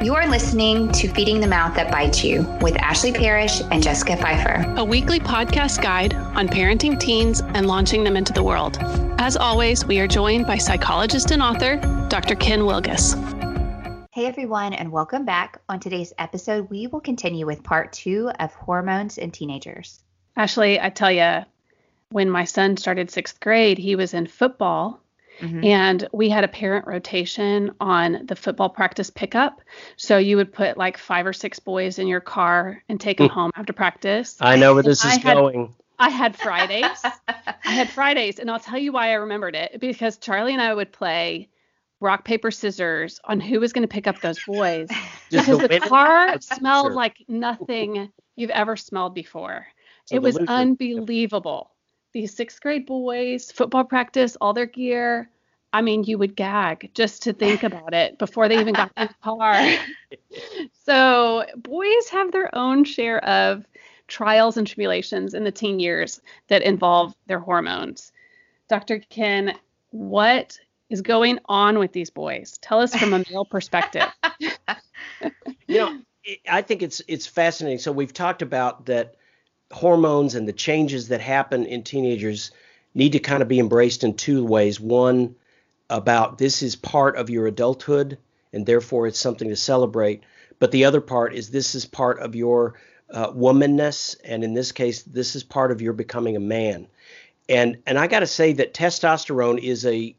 You are listening to Feeding the Mouth That Bites You with Ashley Parrish and Jessica Pfeiffer, a weekly podcast guide on parenting teens and launching them into the world. As always, we are joined by psychologist and author Dr. Ken Wilgus. Hey everyone, and welcome back. On today's episode, we will continue with part two of hormones in teenagers. Ashley, I tell you, when my son started sixth grade, he was in football Mm-hmm. And we had a parent rotation on the football practice pickup. So you would put like five or six boys in your car and take them hmm. home after practice. I know where this is had, going. I had Fridays. I had Fridays, and I'll tell you why I remembered it because Charlie and I would play rock paper scissors on who was going to pick up those boys because the, the car smelled like nothing you've ever smelled before. So it was unbelievable these sixth grade boys, football practice, all their gear. I mean, you would gag just to think about it before they even got in the car. so, boys have their own share of trials and tribulations in the teen years that involve their hormones. Dr. Ken, what is going on with these boys? Tell us from a male perspective. you know, I think it's it's fascinating. So we've talked about that hormones and the changes that happen in teenagers need to kind of be embraced in two ways. One, about this is part of your adulthood and therefore it's something to celebrate. But the other part is this is part of your uh, womanness, and in this case, this is part of your becoming a man. And and I got to say that testosterone is a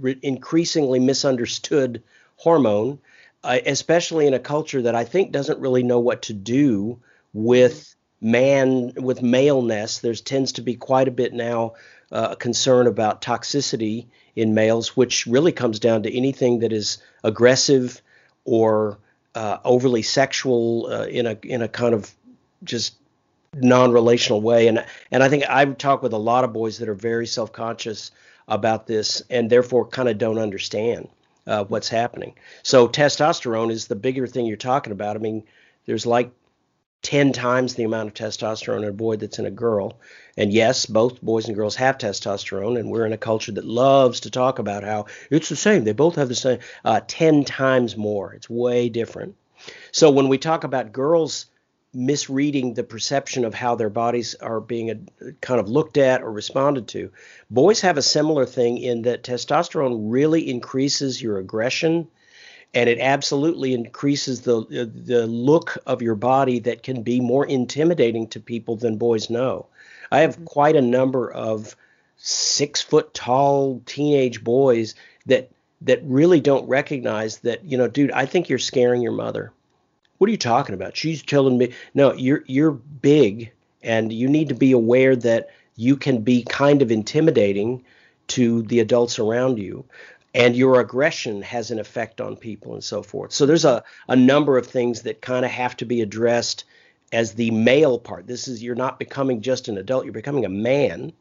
re- increasingly misunderstood hormone, uh, especially in a culture that I think doesn't really know what to do with man with maleness. There tends to be quite a bit now uh, concern about toxicity in males, which really comes down to anything that is aggressive or uh, overly sexual uh, in a in a kind of just non-relational way. And and I think I've talked with a lot of boys that are very self-conscious about this and therefore kind of don't understand uh, what's happening. So testosterone is the bigger thing you're talking about. I mean, there's like 10 times the amount of testosterone in a boy that's in a girl. And yes, both boys and girls have testosterone, and we're in a culture that loves to talk about how it's the same. They both have the same, uh, 10 times more. It's way different. So when we talk about girls misreading the perception of how their bodies are being a, uh, kind of looked at or responded to, boys have a similar thing in that testosterone really increases your aggression and it absolutely increases the the look of your body that can be more intimidating to people than boys know. I have mm-hmm. quite a number of six foot tall teenage boys that that really don't recognize that you know, dude, I think you're scaring your mother. What are you talking about? She's telling me no, you're you're big and you need to be aware that you can be kind of intimidating to the adults around you and your aggression has an effect on people and so forth. So there's a, a number of things that kind of have to be addressed as the male part. This is you're not becoming just an adult, you're becoming a man,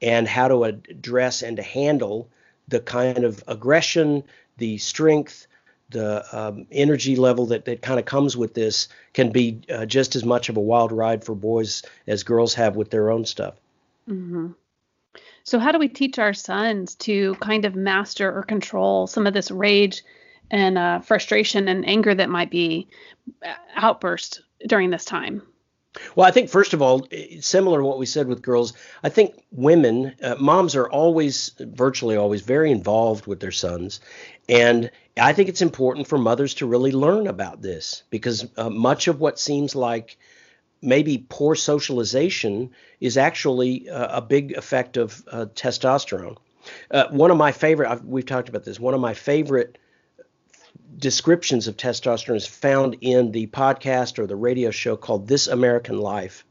and how to address and to handle the kind of aggression, the strength, the um, energy level that, that kind of comes with this can be uh, just as much of a wild ride for boys as girls have with their own stuff. Mm-hmm. So, how do we teach our sons to kind of master or control some of this rage and uh, frustration and anger that might be uh, outburst during this time? Well, I think first of all, similar to what we said with girls, I think women, uh, moms are always, virtually always, very involved with their sons, and I think it's important for mothers to really learn about this because uh, much of what seems like maybe poor socialization is actually uh, a big effect of uh, testosterone. Uh, one of my favorite, I've, we've talked about this, one of my favorite descriptions of testosterone is found in the podcast or the radio show called This American Life.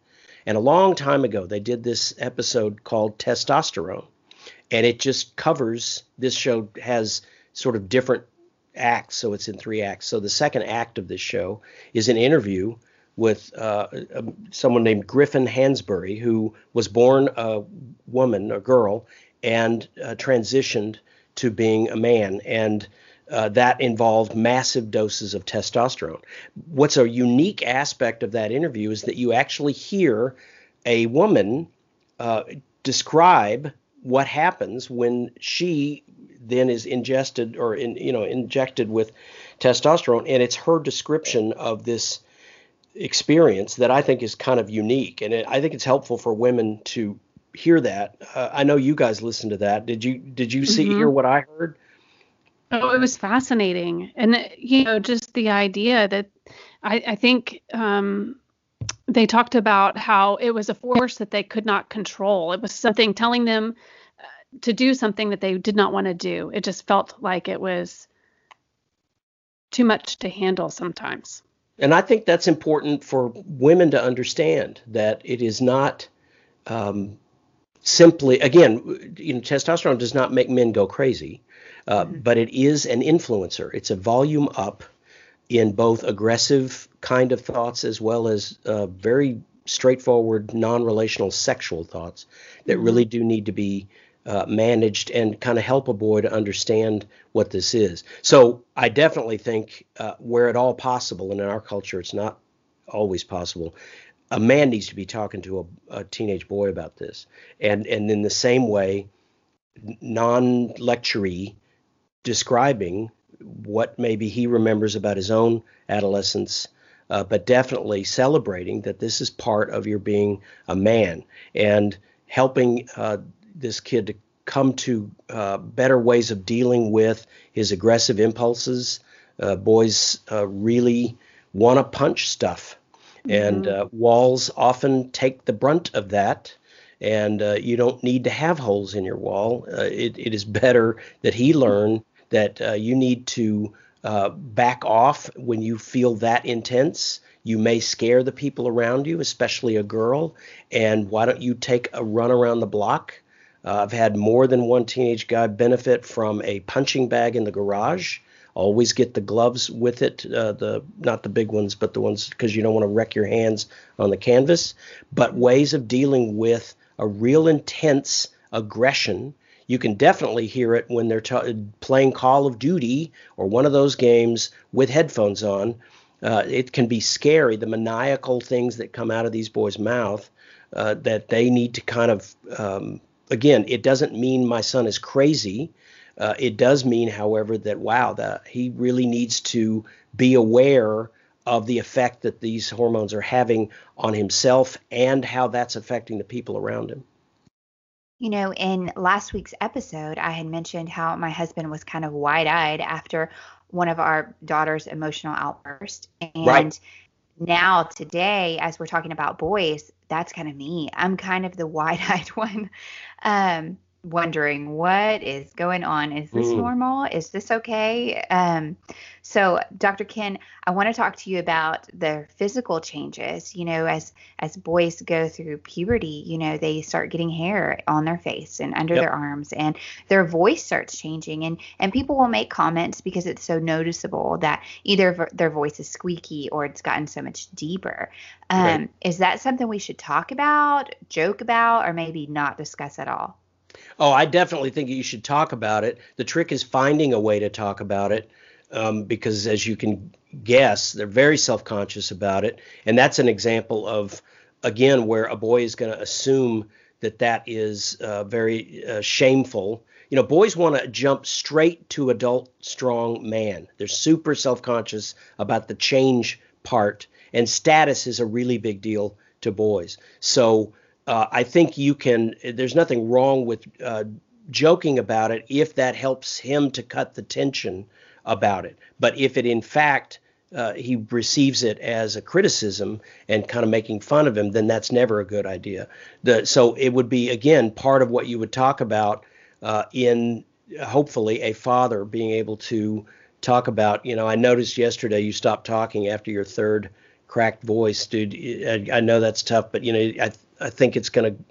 And a long time ago, they did this episode called Testosterone. And it just covers, this show has sort of different acts, so it's in three acts. So the second act of this show is an interview with uh, someone named Griffin Hansbury, who was born a woman, a girl, and uh, transitioned to being a man. And uh, that involved massive doses of testosterone. What's a unique aspect of that interview is that you actually hear a woman uh, describe what happens when she then is ingested or in, you know injected with testosterone, and it's her description of this experience that I think is kind of unique, and it, I think it's helpful for women to hear that. Uh, I know you guys listened to that. Did you did you see mm-hmm. hear what I heard? Oh, it was fascinating, and you know, just the idea that I, I think um, they talked about how it was a force that they could not control. It was something telling them uh, to do something that they did not want to do. It just felt like it was too much to handle sometimes. And I think that's important for women to understand that it is not um, simply, again, you know, testosterone does not make men go crazy, uh, mm-hmm. but it is an influencer. It's a volume up in both aggressive kind of thoughts as well as uh, very straightforward, non relational sexual thoughts that mm-hmm. really do need to be uh, managed and kind of help a boy to understand what this is. So I definitely think uh, where at all possible, and in our culture it's not always possible, a man needs to be talking to a, a teenage boy about this. And and in the same way, non-lectury describing what maybe he remembers about his own adolescence, uh, but definitely celebrating that this is part of your being a man and helping uh, this kid to come to uh, better ways of dealing with his aggressive impulses. Uh, boys uh, really want to punch stuff, mm-hmm. and uh, walls often take the brunt of that. And uh, you don't need to have holes in your wall. Uh, it, it is better that he learn that you need to back off when you feel that intense. You may scare the people around you, especially a girl. And why don't you take a run around the block? Uh, I've had more than one teenage guy benefit from a punching bag in the garage. Always get the gloves with it, uh, the not the big ones, but the ones because you don't want to wreck your hands on the canvas. But ways of dealing with a real intense aggression. You can definitely hear it when they're t- playing Call of Duty or one of those games with headphones on. Uh, it can be scary, the maniacal things that come out of these boys' mouth uh, that they need to kind of um, again, it doesn't mean my son is crazy. Uh, it does mean, however, that wow, that he really needs to be aware of the effect that these hormones are having on himself and how that's affecting the people around him. You know, in last week's episode, I had mentioned how my husband was kind of wide eyed after one of our daughter's emotional outbursts. And right. Now, today, as we're talking about boys, that's kind of me. I'm kind of the wide eyed one um, wondering what is going on. Is this mm. normal? Is this okay? Um, so, Dr. Ken, I want to talk to you about the physical changes. You know, as as boys go through puberty, you know, they start getting hair on their face and under yep. their arms, and their voice starts changing. And and people will make comments because it's so noticeable that either their voice is squeaky or it's gotten so much deeper. Um, right. Is that something we should talk about, joke about, or maybe not discuss at all? Oh, I definitely think you should talk about it. The trick is finding a way to talk about it um, because, as you can guess, they're very self conscious about it. And that's an example of, again, where a boy is going to assume that that is uh, very uh, shameful. You know, boys want to jump straight to adult strong man. They're super self conscious about the change part, and status is a really big deal to boys. So, uh, I think you can. There's nothing wrong with uh, joking about it if that helps him to cut the tension about it. But if it in fact uh, he receives it as a criticism and kind of making fun of him, then that's never a good idea. The, so it would be again part of what you would talk about uh, in hopefully a father being able to talk about. You know, I noticed yesterday you stopped talking after your third cracked voice, dude. I, I know that's tough, but you know, I I think it's going to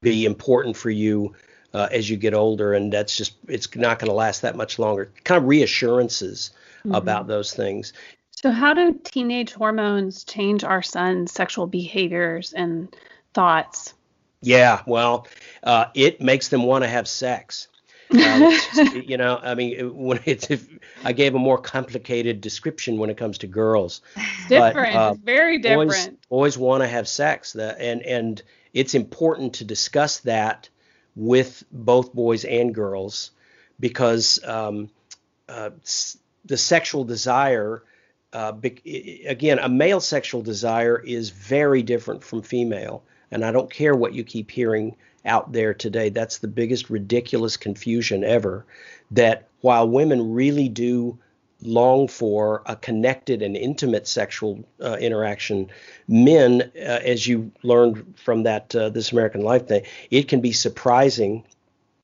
be important for you uh, as you get older, and that's just it's not going to last that much longer. Kind of reassurances mm-hmm. about those things. So, how do teenage hormones change our son's sexual behaviors and thoughts? Yeah, well, uh, it makes them want to have sex. Uh, you know, I mean, when it's if I gave a more complicated description when it comes to girls. Different, but, uh, very different. Boys, boys want to have sex, that, and and it's important to discuss that with both boys and girls because um, uh, the sexual desire. Uh, again, a male sexual desire is very different from female, and I don't care what you keep hearing out there today. That's the biggest ridiculous confusion ever. That while women really do long for a connected and intimate sexual uh, interaction, men, uh, as you learned from that uh, This American Life thing, it can be surprising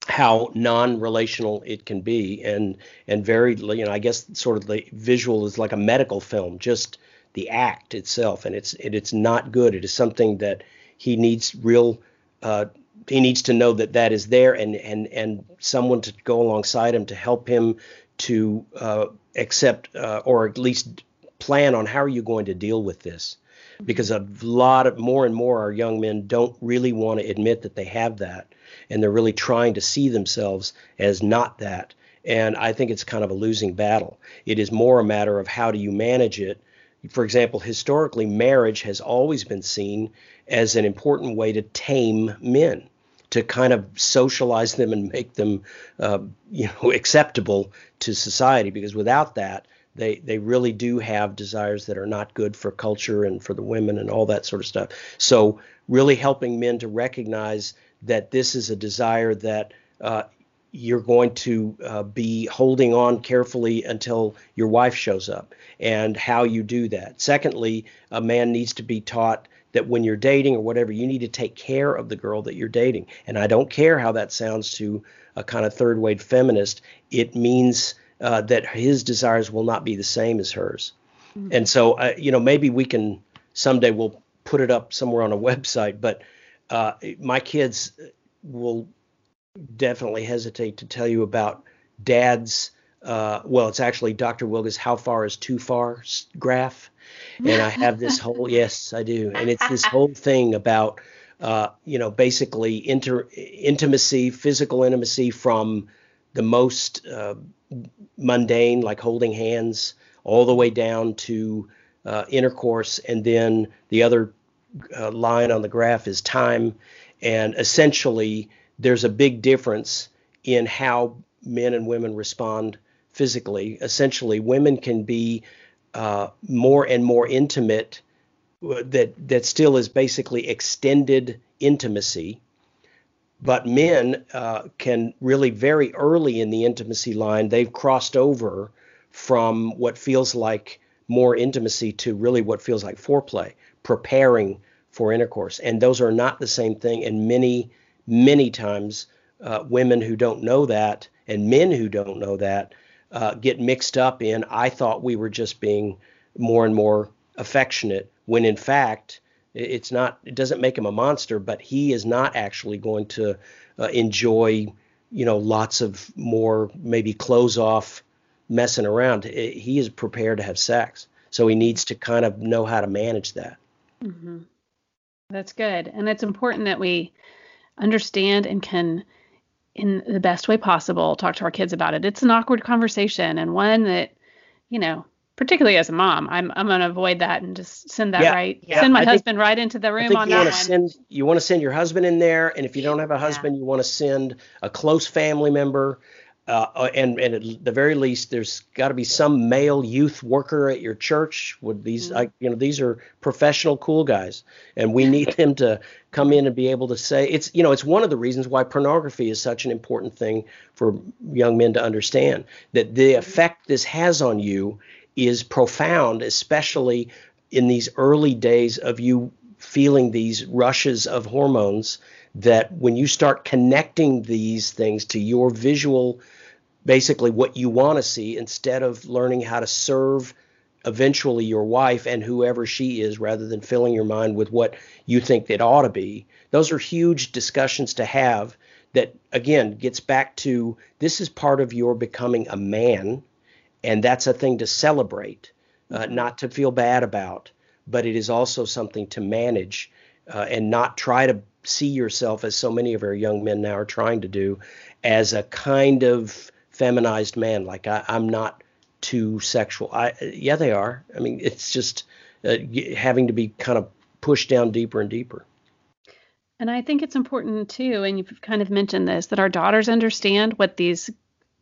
how non-relational it can be, and and very, you know, I guess sort of the visual is like a medical film, just the act itself, and it's it, it's not good. It is something that he needs real. Uh, he needs to know that that is there, and and and someone to go alongside him to help him to uh, accept uh, or at least plan on how are you going to deal with this? Because a lot of more and more our young men don't really want to admit that they have that and they're really trying to see themselves as not that. And i think it's kind of a losing battle. It is more a matter of how do you manage it. For example historically marriage has always been seen as an important way to tame men to kind of socialize them and make them, uh, you know, acceptable to society. Because without that, they they really do have desires that are not good for culture and for the women and all that sort of stuff. So really helping men to recognize that this is a desire that uh, you're going to uh, be holding on carefully until your wife shows up and how you do that. Secondly, a man needs to be taught that when you're dating or whatever, you need to take care of the girl that you're dating. And I don't care how that sounds to a kind of third wave feminist. It means uh, that his desires will not be the same as hers. Mm-hmm. And so, uh, you know, maybe we can someday we'll put it up somewhere on a website, but uh, my kids will definitely hesitate to tell you about dad's. Uh, well, it's actually Dr. Wilgus, how far is too far graph and I have this whole yes, I do, and it's this whole thing about uh, you know basically inter intimacy, physical intimacy from the most uh, mundane, like holding hands, all the way down to uh, intercourse, and then the other uh, line on the graph is time, and essentially there's a big difference in how men and women respond physically. Essentially, women can be uh, more and more intimate uh, that that still is basically extended intimacy but men uh, can really very early in the intimacy line they've crossed over from what feels like more intimacy to really what feels like foreplay preparing for intercourse and those are not the same thing and many many times uh, women who don't know that and men who don't know that uh, get mixed up in I thought we were just being more and more affectionate when in fact it's not it doesn't make him a monster but he is not actually going to uh, enjoy you know lots of more maybe close off messing around. He is prepared to have sex. So he needs to kind of know how to manage that. Mm-hmm. that's good. And it's important that we understand and can in the best way possible talk to our kids about it. It's an awkward conversation and one that, you know, particularly as a mom, I'm I'm gonna avoid that and just send that yeah, right, yeah. send my I husband think, right into the room on you that one. Send, you want to send your husband in there, and if you don't have a husband, yeah. you want to send a close family member. Uh, uh, and, and at the very least, there's got to be some male youth worker at your church. With these, mm-hmm. I, you know, these are professional, cool guys, and we need them to come in and be able to say it's, you know, it's one of the reasons why pornography is such an important thing for young men to understand that the effect this has on you is profound, especially in these early days of you feeling these rushes of hormones that when you start connecting these things to your visual basically what you want to see instead of learning how to serve eventually your wife and whoever she is rather than filling your mind with what you think it ought to be. Those are huge discussions to have that again gets back to this is part of your becoming a man and that's a thing to celebrate, uh, not to feel bad about, but it is also something to manage uh, and not try to see yourself as so many of our young men now are trying to do as a kind of feminized man. Like I, am not too sexual. I yeah, they are. I mean, it's just uh, having to be kind of pushed down deeper and deeper. And I think it's important too, and you've kind of mentioned this, that our daughters understand what these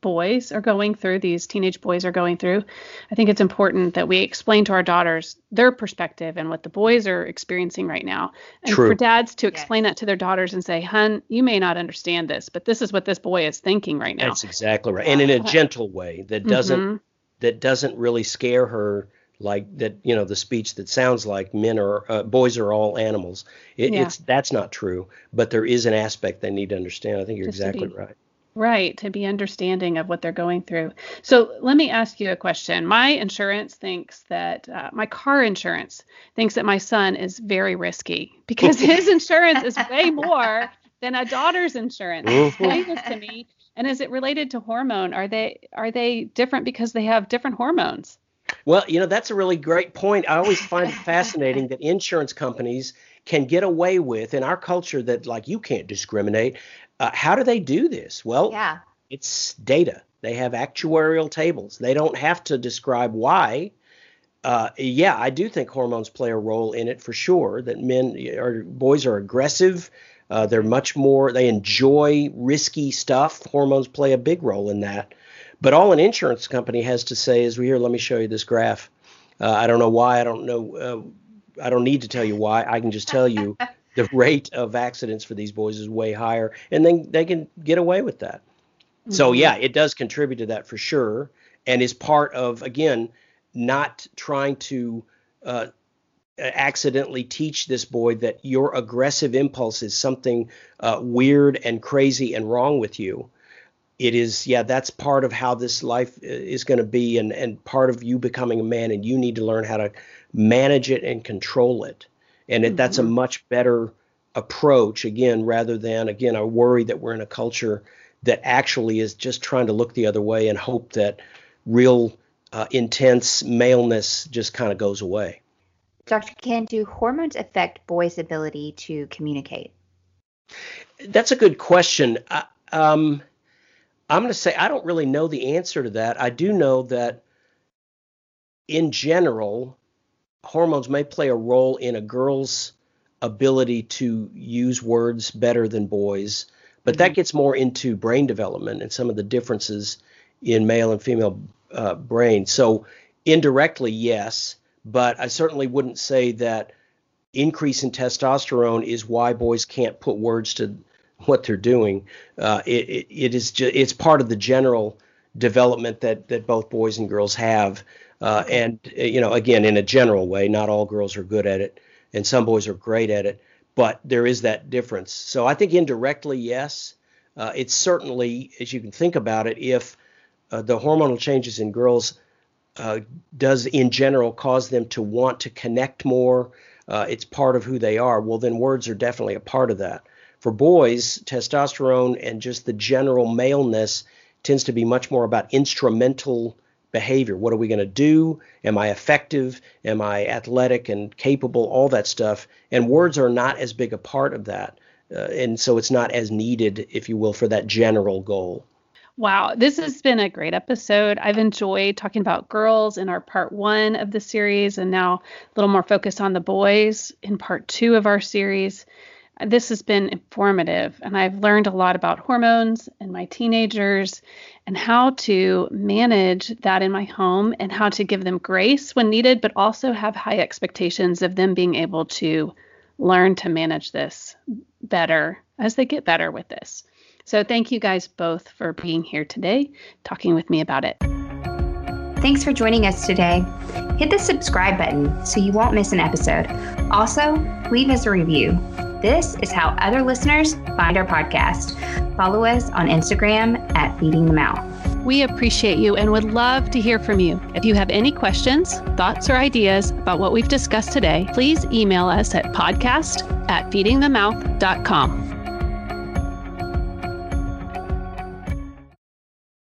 boys are going through, these teenage boys are going through, I think it's important that we explain to our daughters their perspective and what the boys are experiencing right now. And True. for dads to explain yes. that to their daughters and say, "Hun, you may not understand this, but this is what this boy is thinking right now." That's exactly right. And in a gentle way that doesn't mm-hmm. that doesn't really scare her like that you know the speech that sounds like men are uh, boys are all animals it, yeah. it's that's not true but there is an aspect they need to understand i think you're Just exactly right Right, to be understanding of what they're going through. So let me ask you a question. My insurance thinks that uh, my car insurance thinks that my son is very risky because his insurance is way more than a daughter's insurance. Explain this to me. And is it related to hormone? Are they are they different because they have different hormones? Well, you know that's a really great point. I always find it fascinating that insurance companies can get away with in our culture that like you can't discriminate uh, how do they do this? Well, yeah. it's data. They have actuarial tables. They don't have to describe why. Uh, yeah, I do think hormones play a role in it for sure. That men or boys are aggressive. Uh, they're much more. They enjoy risky stuff. Hormones play a big role in that. But all an insurance company has to say is, "Well, here, let me show you this graph." Uh, I don't know why. I don't know. Uh, I don't need to tell you why. I can just tell you the rate of accidents for these boys is way higher, and then they can get away with that. Mm-hmm. So yeah, it does contribute to that for sure, and is part of again not trying to uh, accidentally teach this boy that your aggressive impulse is something uh, weird and crazy and wrong with you. It is, yeah, that's part of how this life uh, is going to be, and and part of you becoming a man, and you need to learn how to manage it and control it and mm-hmm. that's a mm-hmm. much better approach again rather than again i worry that we're in a culture that actually is just trying to look the other way and hope that real uh, intense maleness just kind of goes away dr ken do hormones affect boys ability to communicate that's a good question I, um, i'm going to say i don't really know the answer to that i do know that in general hormones may play a role in a girl's ability to use words better than boys, but that mm-hmm. gets more into brain development and some of the differences in male and female uh, brain. So indirectly, yes, but I certainly wouldn't say that increase in testosterone is why boys can't put words to what they're doing. Uh, it, it, it is just it's part of the general development that that both boys and girls have. Uh, and uh, you know, again, in a general way, not all girls are good at it, and some boys are great at it. But there is that difference. So I think indirectly, yes, uh, it's certainly, as you can think about it, if uh, the hormonal changes in girls uh, does in general cause them to want to connect more, it's part of who they are. Well, then words are definitely a part of that. For boys, testosterone and just the general maleness tends to be much more about instrumental behavior. What are we going to do? Am I effective? Am I athletic and capable? All that stuff. And words are not as big a part of that. Uh, and so it's not as needed, if you will, for that general goal. Wow, this has been a great episode. I've enjoyed talking about girls in our part one of the series, and now a little more focused on the boys in part two of our series this has been informative and I've learned a lot about hormones and my teenagers and how to manage that in my home and how to give them grace when needed, but also have high expectations of them being able to learn to manage this better as they get better with this. So, thank you guys both for being here today, talking with me about it. Thanks for joining us today. Hit the subscribe button so you won't miss an episode. Also, leave us a review. This is how other listeners find our podcast. Follow us on Instagram at Feeding the Mouth. We appreciate you and would love to hear from you. If you have any questions, thoughts, or ideas about what we've discussed today, please email us at podcast at feedingthemouth.com.